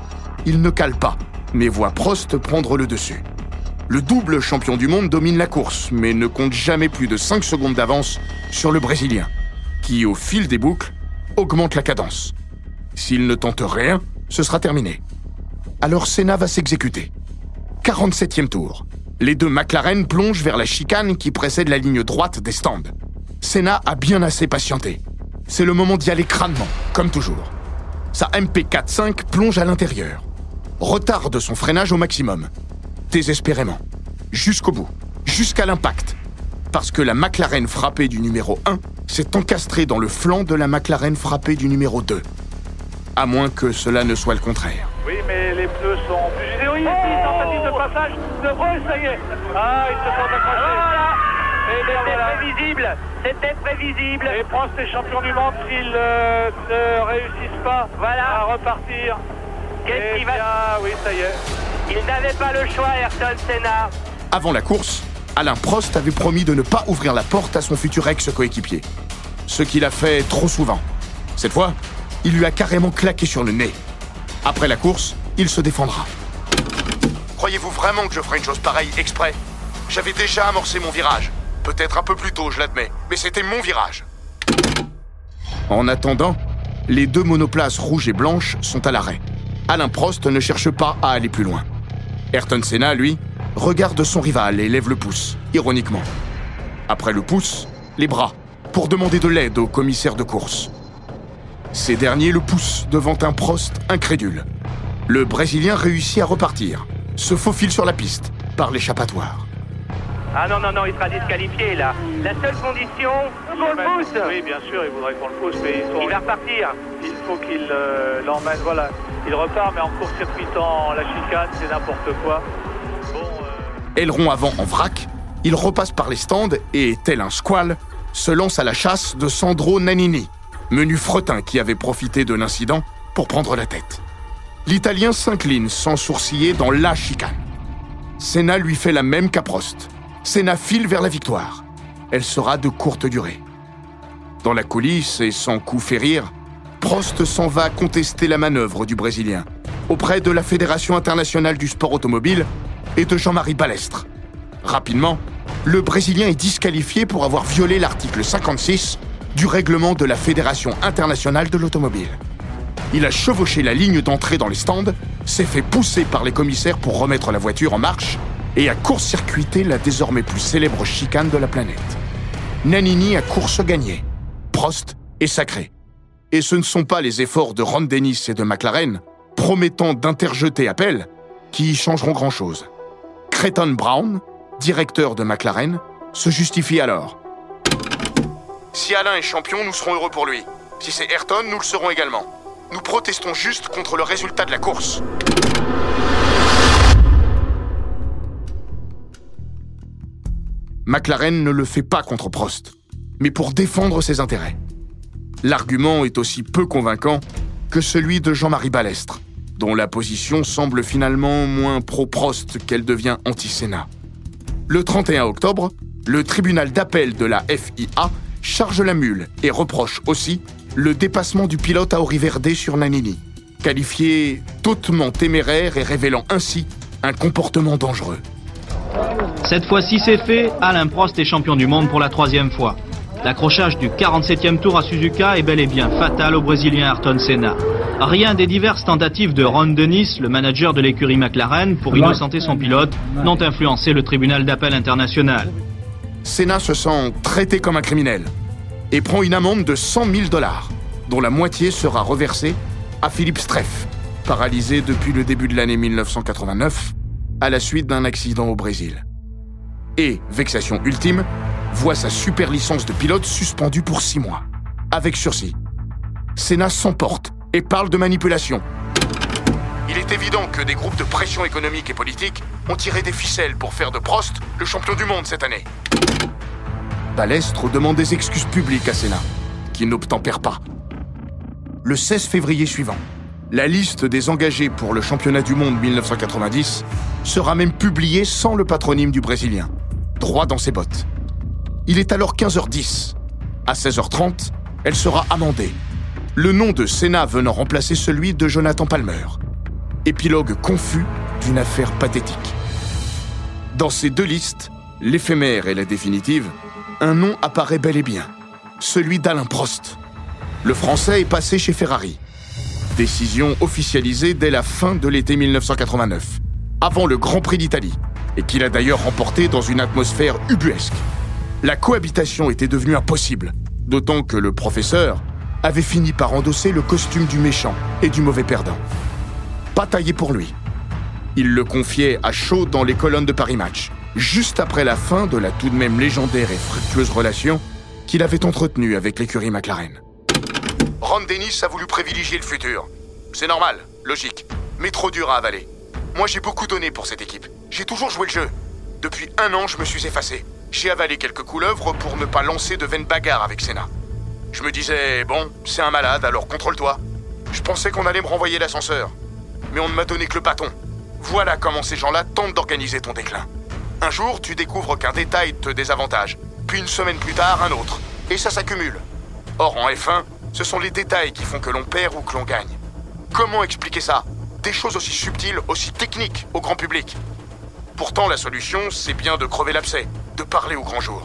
il ne cale pas, mais voit Prost prendre le dessus. Le double champion du monde domine la course, mais ne compte jamais plus de 5 secondes d'avance sur le Brésilien, qui, au fil des boucles, augmente la cadence. S'il ne tente rien, ce sera terminé. Alors Senna va s'exécuter. 47e tour. Les deux McLaren plongent vers la chicane qui précède la ligne droite des stands. Senna a bien assez patienté. C'est le moment d'y aller crânement, comme toujours. Sa MP45 plonge à l'intérieur. Retarde son freinage au maximum. Désespérément. Jusqu'au bout. Jusqu'à l'impact. parce que la McLaren frappée du numéro 1 s'est encastrée dans le flanc de la McLaren frappée du numéro 2. À moins que cela ne soit le contraire. Oui, mais les pneus sont plus usés. Oui, tentative de passage. De... Oh, ça y est. Ah, ils se sont accrochés. Voilà. Et bien, C'était voilà. prévisible. C'était prévisible. Et Prost est champion du monde s'ils euh, ne réussissent pas Voilà. à repartir. Qu'est-ce Eh qu'il va- bien, oui, ça y est. Il n'avait pas le choix, Ayrton Senna. Avant la course, Alain Prost avait promis de ne pas ouvrir la porte à son futur ex-coéquipier. Ce qu'il a fait trop souvent. Cette fois, il lui a carrément claqué sur le nez. Après la course, il se défendra. Croyez-vous vraiment que je ferais une chose pareille exprès? J'avais déjà amorcé mon virage. Peut-être un peu plus tôt, je l'admets, mais c'était mon virage. En attendant, les deux monoplaces rouges et blanches sont à l'arrêt. Alain Prost ne cherche pas à aller plus loin. Ayrton Senna, lui, regarde son rival et lève le pouce, ironiquement. Après le pouce, les bras, pour demander de l'aide au commissaire de course. Ces derniers le poussent devant un Prost incrédule. Le Brésilien réussit à repartir, se faufile sur la piste, par l'échappatoire. Ah non, non, non, il sera disqualifié là. La seule condition, qu'on le pousse. Oui, bien sûr, il voudrait qu'on le pousse, mais ils sont- Il va repartir. il faut qu'il euh, l'emmène. Voilà, il repart, mais en court-circuitant la chicane, c'est n'importe quoi. Euh, Aileron avant en vrac, il repasse par les stands et, tel un squale, se lance à la chasse de Sandro Nannini, menu fretin qui avait profité de l'incident pour prendre la tête. L'Italien s'incline sans sourciller dans la chicane. Senna lui fait la même qu'à Prost. Senna file vers la victoire. Elle sera de courte durée. Dans la coulisse et sans coup férir, Prost s'en va contester la manœuvre du Brésilien auprès de la Fédération internationale du sport automobile et de Jean-Marie Balestre. Rapidement, le Brésilien est disqualifié pour avoir violé l'article 56 du règlement de la Fédération internationale de l'automobile. Il a chevauché la ligne d'entrée dans les stands, s'est fait pousser par les commissaires pour remettre la voiture en marche et a court-circuité la désormais plus célèbre chicane de la planète. Nannini a course gagnée. Prost est sacré. Et ce ne sont pas les efforts de Ron Dennis et de McLaren, promettant d'interjeter appel, qui y changeront grand-chose. Creighton Brown, directeur de McLaren, se justifie alors. Si Alain est champion, nous serons heureux pour lui. Si c'est Ayrton, nous le serons également. Nous protestons juste contre le résultat de la course. McLaren ne le fait pas contre Prost, mais pour défendre ses intérêts. L'argument est aussi peu convaincant que celui de Jean-Marie Balestre, dont la position semble finalement moins pro-Prost qu'elle devient anti-Sénat. Le 31 octobre, le tribunal d'appel de la FIA charge la mule et reproche aussi le dépassement du pilote à Oriverde sur Nannini, qualifié hautement téméraire et révélant ainsi un comportement dangereux. Cette fois-ci c'est fait, Alain Prost est champion du monde pour la troisième fois. L'accrochage du 47e tour à Suzuka est bel et bien fatal au Brésilien Ayrton Senna. Rien des diverses tentatives de Ron Dennis, le manager de l'écurie McLaren, pour innocenter son pilote, n'ont influencé le tribunal d'appel international. Senna se sent traité comme un criminel et prend une amende de 100 000 dollars, dont la moitié sera reversée à Philippe Streff, paralysé depuis le début de l'année 1989 à la suite d'un accident au Brésil. Et, vexation ultime, voit sa super licence de pilote suspendue pour six mois, avec sursis. Senna s'emporte et parle de manipulation. Il est évident que des groupes de pression économique et politique ont tiré des ficelles pour faire de Prost le champion du monde cette année. Balestre demande des excuses publiques à Senna, qui n'obtempère pas. Le 16 février suivant, la liste des engagés pour le championnat du monde 1990 sera même publiée sans le patronyme du Brésilien, droit dans ses bottes. Il est alors 15h10. À 16h30, elle sera amendée. Le nom de Senna venant remplacer celui de Jonathan Palmer. Épilogue confus d'une affaire pathétique. Dans ces deux listes, l'éphémère et la définitive, un nom apparaît bel et bien, celui d'Alain Prost. Le Français est passé chez Ferrari. Décision officialisée dès la fin de l'été 1989, avant le Grand Prix d'Italie, et qu'il a d'ailleurs remporté dans une atmosphère ubuesque. La cohabitation était devenue impossible, d'autant que le professeur avait fini par endosser le costume du méchant et du mauvais perdant. Pas taillé pour lui. Il le confiait à chaud dans les colonnes de Paris Match, juste après la fin de la tout de même légendaire et fructueuse relation qu'il avait entretenue avec l'écurie McLaren. Ron Dennis a voulu privilégier le futur. C'est normal, logique, mais trop dur à avaler. Moi j'ai beaucoup donné pour cette équipe. J'ai toujours joué le jeu. Depuis un an, je me suis effacé. J'ai avalé quelques couleuvres pour ne pas lancer de vaine bagarre avec Senna. Je me disais, bon, c'est un malade, alors contrôle-toi. Je pensais qu'on allait me renvoyer l'ascenseur. Mais on ne m'a donné que le bâton. Voilà comment ces gens-là tentent d'organiser ton déclin. Un jour, tu découvres qu'un détail te désavantage. Puis une semaine plus tard, un autre. Et ça s'accumule. Or, en F1, ce sont les détails qui font que l'on perd ou que l'on gagne. Comment expliquer ça? Des choses aussi subtiles, aussi techniques au grand public. Pourtant, la solution, c'est bien de crever l'abcès, de parler au grand jour.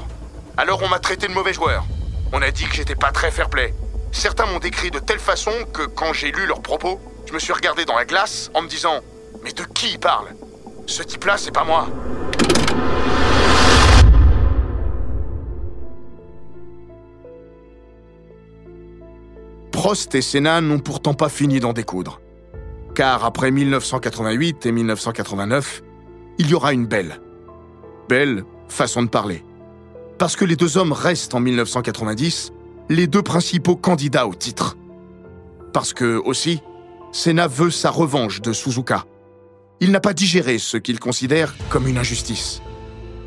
Alors on m'a traité de mauvais joueur. On a dit que j'étais pas très fair-play. Certains m'ont décrit de telle façon que quand j'ai lu leurs propos, je me suis regardé dans la glace en me disant Mais de qui il parle? Ce type-là, c'est pas moi. Prost et Senna n'ont pourtant pas fini d'en découdre. Car après 1988 et 1989, il y aura une belle. Belle façon de parler. Parce que les deux hommes restent en 1990 les deux principaux candidats au titre. Parce que, aussi, Senna veut sa revanche de Suzuka. Il n'a pas digéré ce qu'il considère comme une injustice.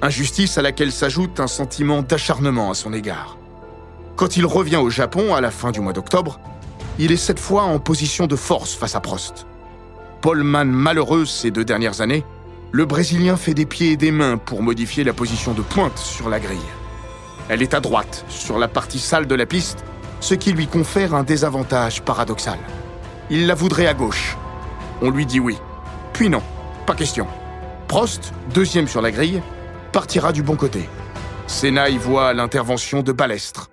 Injustice à laquelle s'ajoute un sentiment d'acharnement à son égard. Quand il revient au Japon à la fin du mois d'octobre, il est cette fois en position de force face à Prost. Paulman malheureux ces deux dernières années, le Brésilien fait des pieds et des mains pour modifier la position de pointe sur la grille. Elle est à droite, sur la partie sale de la piste, ce qui lui confère un désavantage paradoxal. Il la voudrait à gauche. On lui dit oui. Puis non, pas question. Prost, deuxième sur la grille, partira du bon côté. Senna y voit l'intervention de Balestre.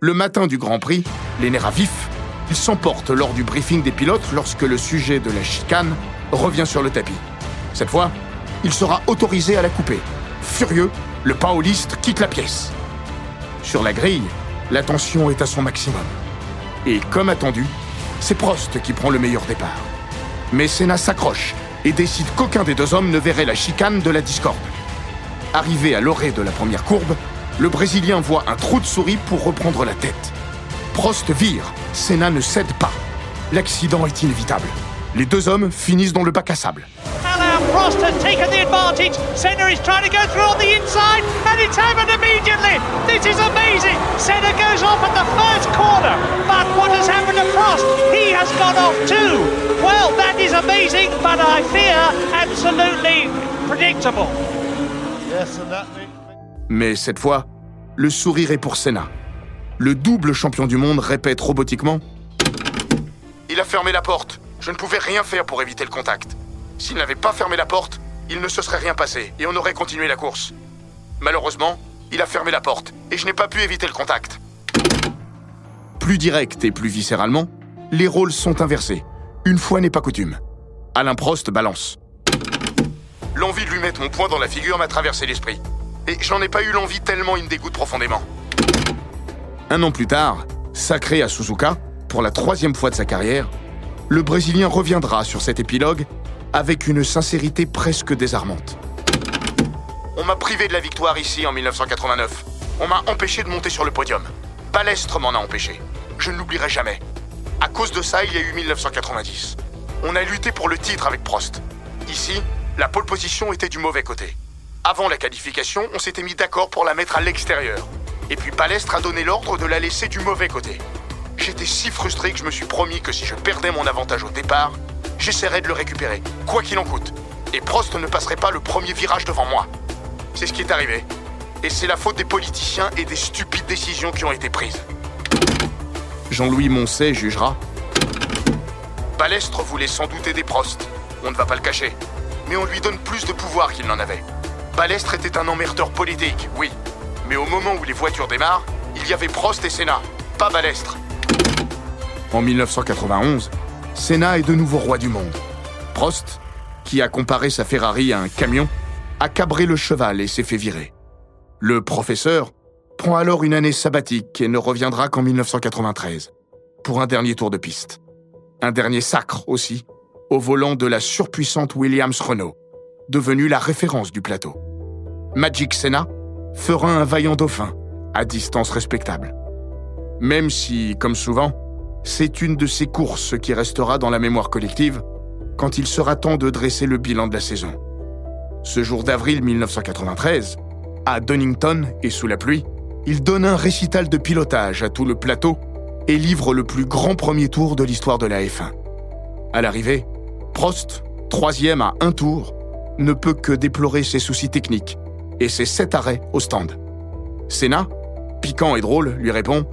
Le matin du Grand Prix, les vif, il s'emporte lors du briefing des pilotes lorsque le sujet de la chicane revient sur le tapis. Cette fois, il sera autorisé à la couper. Furieux, le paoliste quitte la pièce. Sur la grille, la tension est à son maximum. Et comme attendu, c'est Prost qui prend le meilleur départ. Mais Senna s'accroche et décide qu'aucun des deux hommes ne verrait la chicane de la discorde. Arrivé à l'orée de la première courbe, le Brésilien voit un trou de souris pour reprendre la tête. Prost vire, Senna ne cède pas. L'accident est inévitable. Les deux hommes finissent dans le bac à sable. Prost has taken the advantage. Senna is trying to go through on the inside, and it's happened immediately. This is amazing. Senna goes off at the first corner, but what has happened to Prost? He has gone off too. Well, that is amazing, but I fear absolutely predictable. Yes, and that Mais cette fois, le sourire est pour Senna. Le double champion du monde répète robotiquement Il a fermé la porte. Je ne pouvais rien faire pour éviter le contact. S'il n'avait pas fermé la porte, il ne se serait rien passé et on aurait continué la course. Malheureusement, il a fermé la porte et je n'ai pas pu éviter le contact. Plus direct et plus viscéralement, les rôles sont inversés. Une fois n'est pas coutume. Alain Prost balance. L'envie de lui mettre mon poing dans la figure m'a traversé l'esprit. Et j'en ai pas eu l'envie tellement il me dégoûte profondément. Un an plus tard, sacré à Suzuka, pour la troisième fois de sa carrière, le Brésilien reviendra sur cet épilogue avec une sincérité presque désarmante. On m'a privé de la victoire ici en 1989. On m'a empêché de monter sur le podium. Balestre m'en a empêché. Je ne l'oublierai jamais. À cause de ça, il y a eu 1990. On a lutté pour le titre avec Prost. Ici, la pole position était du mauvais côté. Avant la qualification, on s'était mis d'accord pour la mettre à l'extérieur. Et puis Balestre a donné l'ordre de la laisser du mauvais côté. J'étais si frustré que je me suis promis que si je perdais mon avantage au départ, j'essaierai de le récupérer, quoi qu'il en coûte. Et Prost ne passerait pas le premier virage devant moi. C'est ce qui est arrivé. Et c'est la faute des politiciens et des stupides décisions qui ont été prises. Jean-Louis Moncey jugera. Balestre voulait sans doute aider Prost. On ne va pas le cacher. Mais on lui donne plus de pouvoir qu'il n'en avait. Balestre était un emmerdeur politique, oui. Mais au moment où les voitures démarrent, il y avait Prost et Senna, pas Balestre. En 1991, Senna est de nouveau roi du monde. Prost, qui a comparé sa Ferrari à un camion, a cabré le cheval et s'est fait virer. Le professeur prend alors une année sabbatique et ne reviendra qu'en 1993, pour un dernier tour de piste. Un dernier sacre aussi, au volant de la surpuissante Williams Renault, devenue la référence du plateau. Magic Senna fera un vaillant dauphin, à distance respectable. Même si, comme souvent, c'est une de ces courses qui restera dans la mémoire collective quand il sera temps de dresser le bilan de la saison. Ce jour d'avril 1993, à Donington et sous la pluie, il donne un récital de pilotage à tout le plateau et livre le plus grand premier tour de l'histoire de la F1. À l'arrivée, Prost, troisième à un tour, ne peut que déplorer ses soucis techniques et ses sept arrêts au stand. Senna, piquant et drôle, lui répond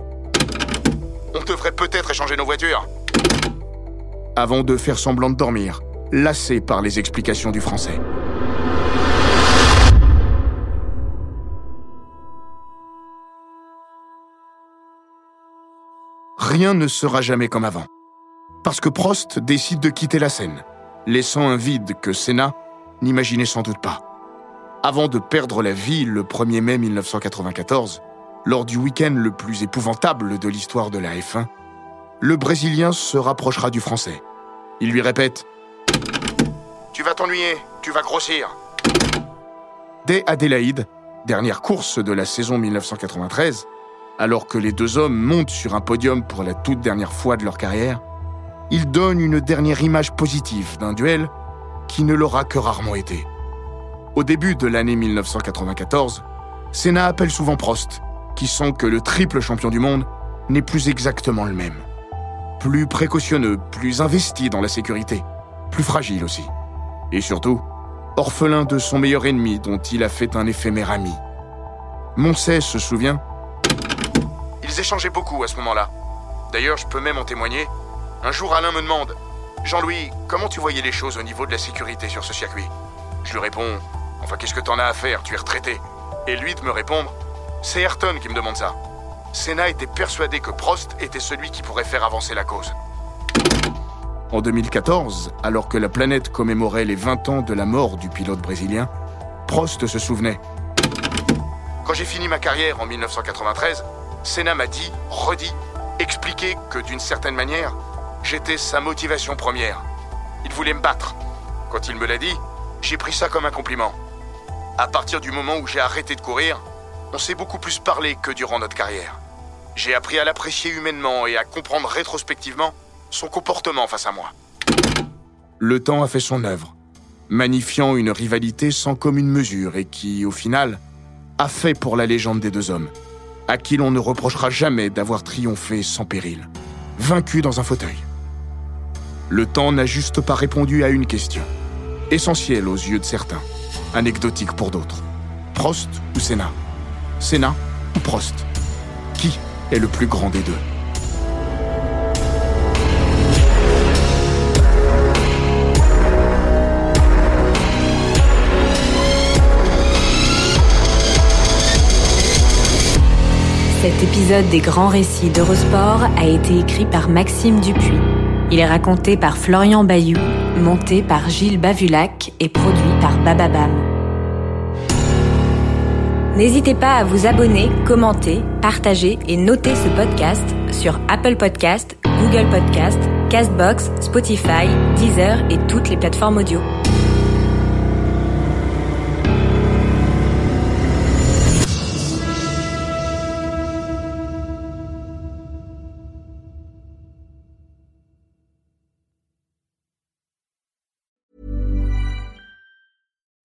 On devrait peut-être échanger nos voitures. Avant de faire semblant de dormir, lassé par les explications du français. Rien ne sera jamais comme avant. Parce que Prost décide de quitter la scène, laissant un vide que Senna n'imaginait sans doute pas. Avant de perdre la vie le 1er mai 1994, lors du week-end le plus épouvantable de l'histoire de la F1, le Brésilien se rapprochera du Français. Il lui répète ⁇ Tu vas t'ennuyer, tu vas grossir !⁇ Dès Adélaïde, dernière course de la saison 1993, alors que les deux hommes montent sur un podium pour la toute dernière fois de leur carrière, ils donnent une dernière image positive d'un duel qui ne l'aura que rarement été. Au début de l'année 1994, Senna appelle souvent Prost, qui sent que le triple champion du monde n'est plus exactement le même. Plus précautionneux, plus investi dans la sécurité, plus fragile aussi. Et surtout, orphelin de son meilleur ennemi dont il a fait un éphémère ami. Moncey se souvient Ils échangeaient beaucoup à ce moment-là. D'ailleurs, je peux même en témoigner. Un jour, Alain me demande Jean-Louis, comment tu voyais les choses au niveau de la sécurité sur ce circuit? Je lui réponds Enfin, qu'est-ce que t'en as à faire? Tu es retraité. Et lui de me répondre C'est Ayrton qui me demande ça. Senna était persuadé que Prost était celui qui pourrait faire avancer la cause. En 2014, alors que la planète commémorait les 20 ans de la mort du pilote brésilien, Prost se souvenait. Quand j'ai fini ma carrière en 1993, Senna m'a dit, redit, expliqué que d'une certaine manière, j'étais sa motivation première. Il voulait me battre. Quand il me l'a dit, j'ai pris ça comme un compliment. À partir du moment où j'ai arrêté de courir, on s'est beaucoup plus parlé que durant notre carrière. J'ai appris à l'apprécier humainement et à comprendre rétrospectivement son comportement face à moi. Le temps a fait son œuvre, magnifiant une rivalité sans commune mesure et qui, au final, a fait pour la légende des deux hommes, à qui l'on ne reprochera jamais d'avoir triomphé sans péril, vaincu dans un fauteuil. Le temps n'a juste pas répondu à une question, essentielle aux yeux de certains, anecdotique pour d'autres. Prost ou Senna? Senna ou Prost Qui est le plus grand des deux? Cet épisode des grands récits d'Eurosport a été écrit par Maxime Dupuis. Il est raconté par Florian Bayou, monté par Gilles Bavulac et produit par Bababam. N'hésitez pas à vous abonner, commenter, partager et noter ce podcast sur Apple Podcast, Google Podcast, Castbox, Spotify, Deezer et toutes les plateformes audio.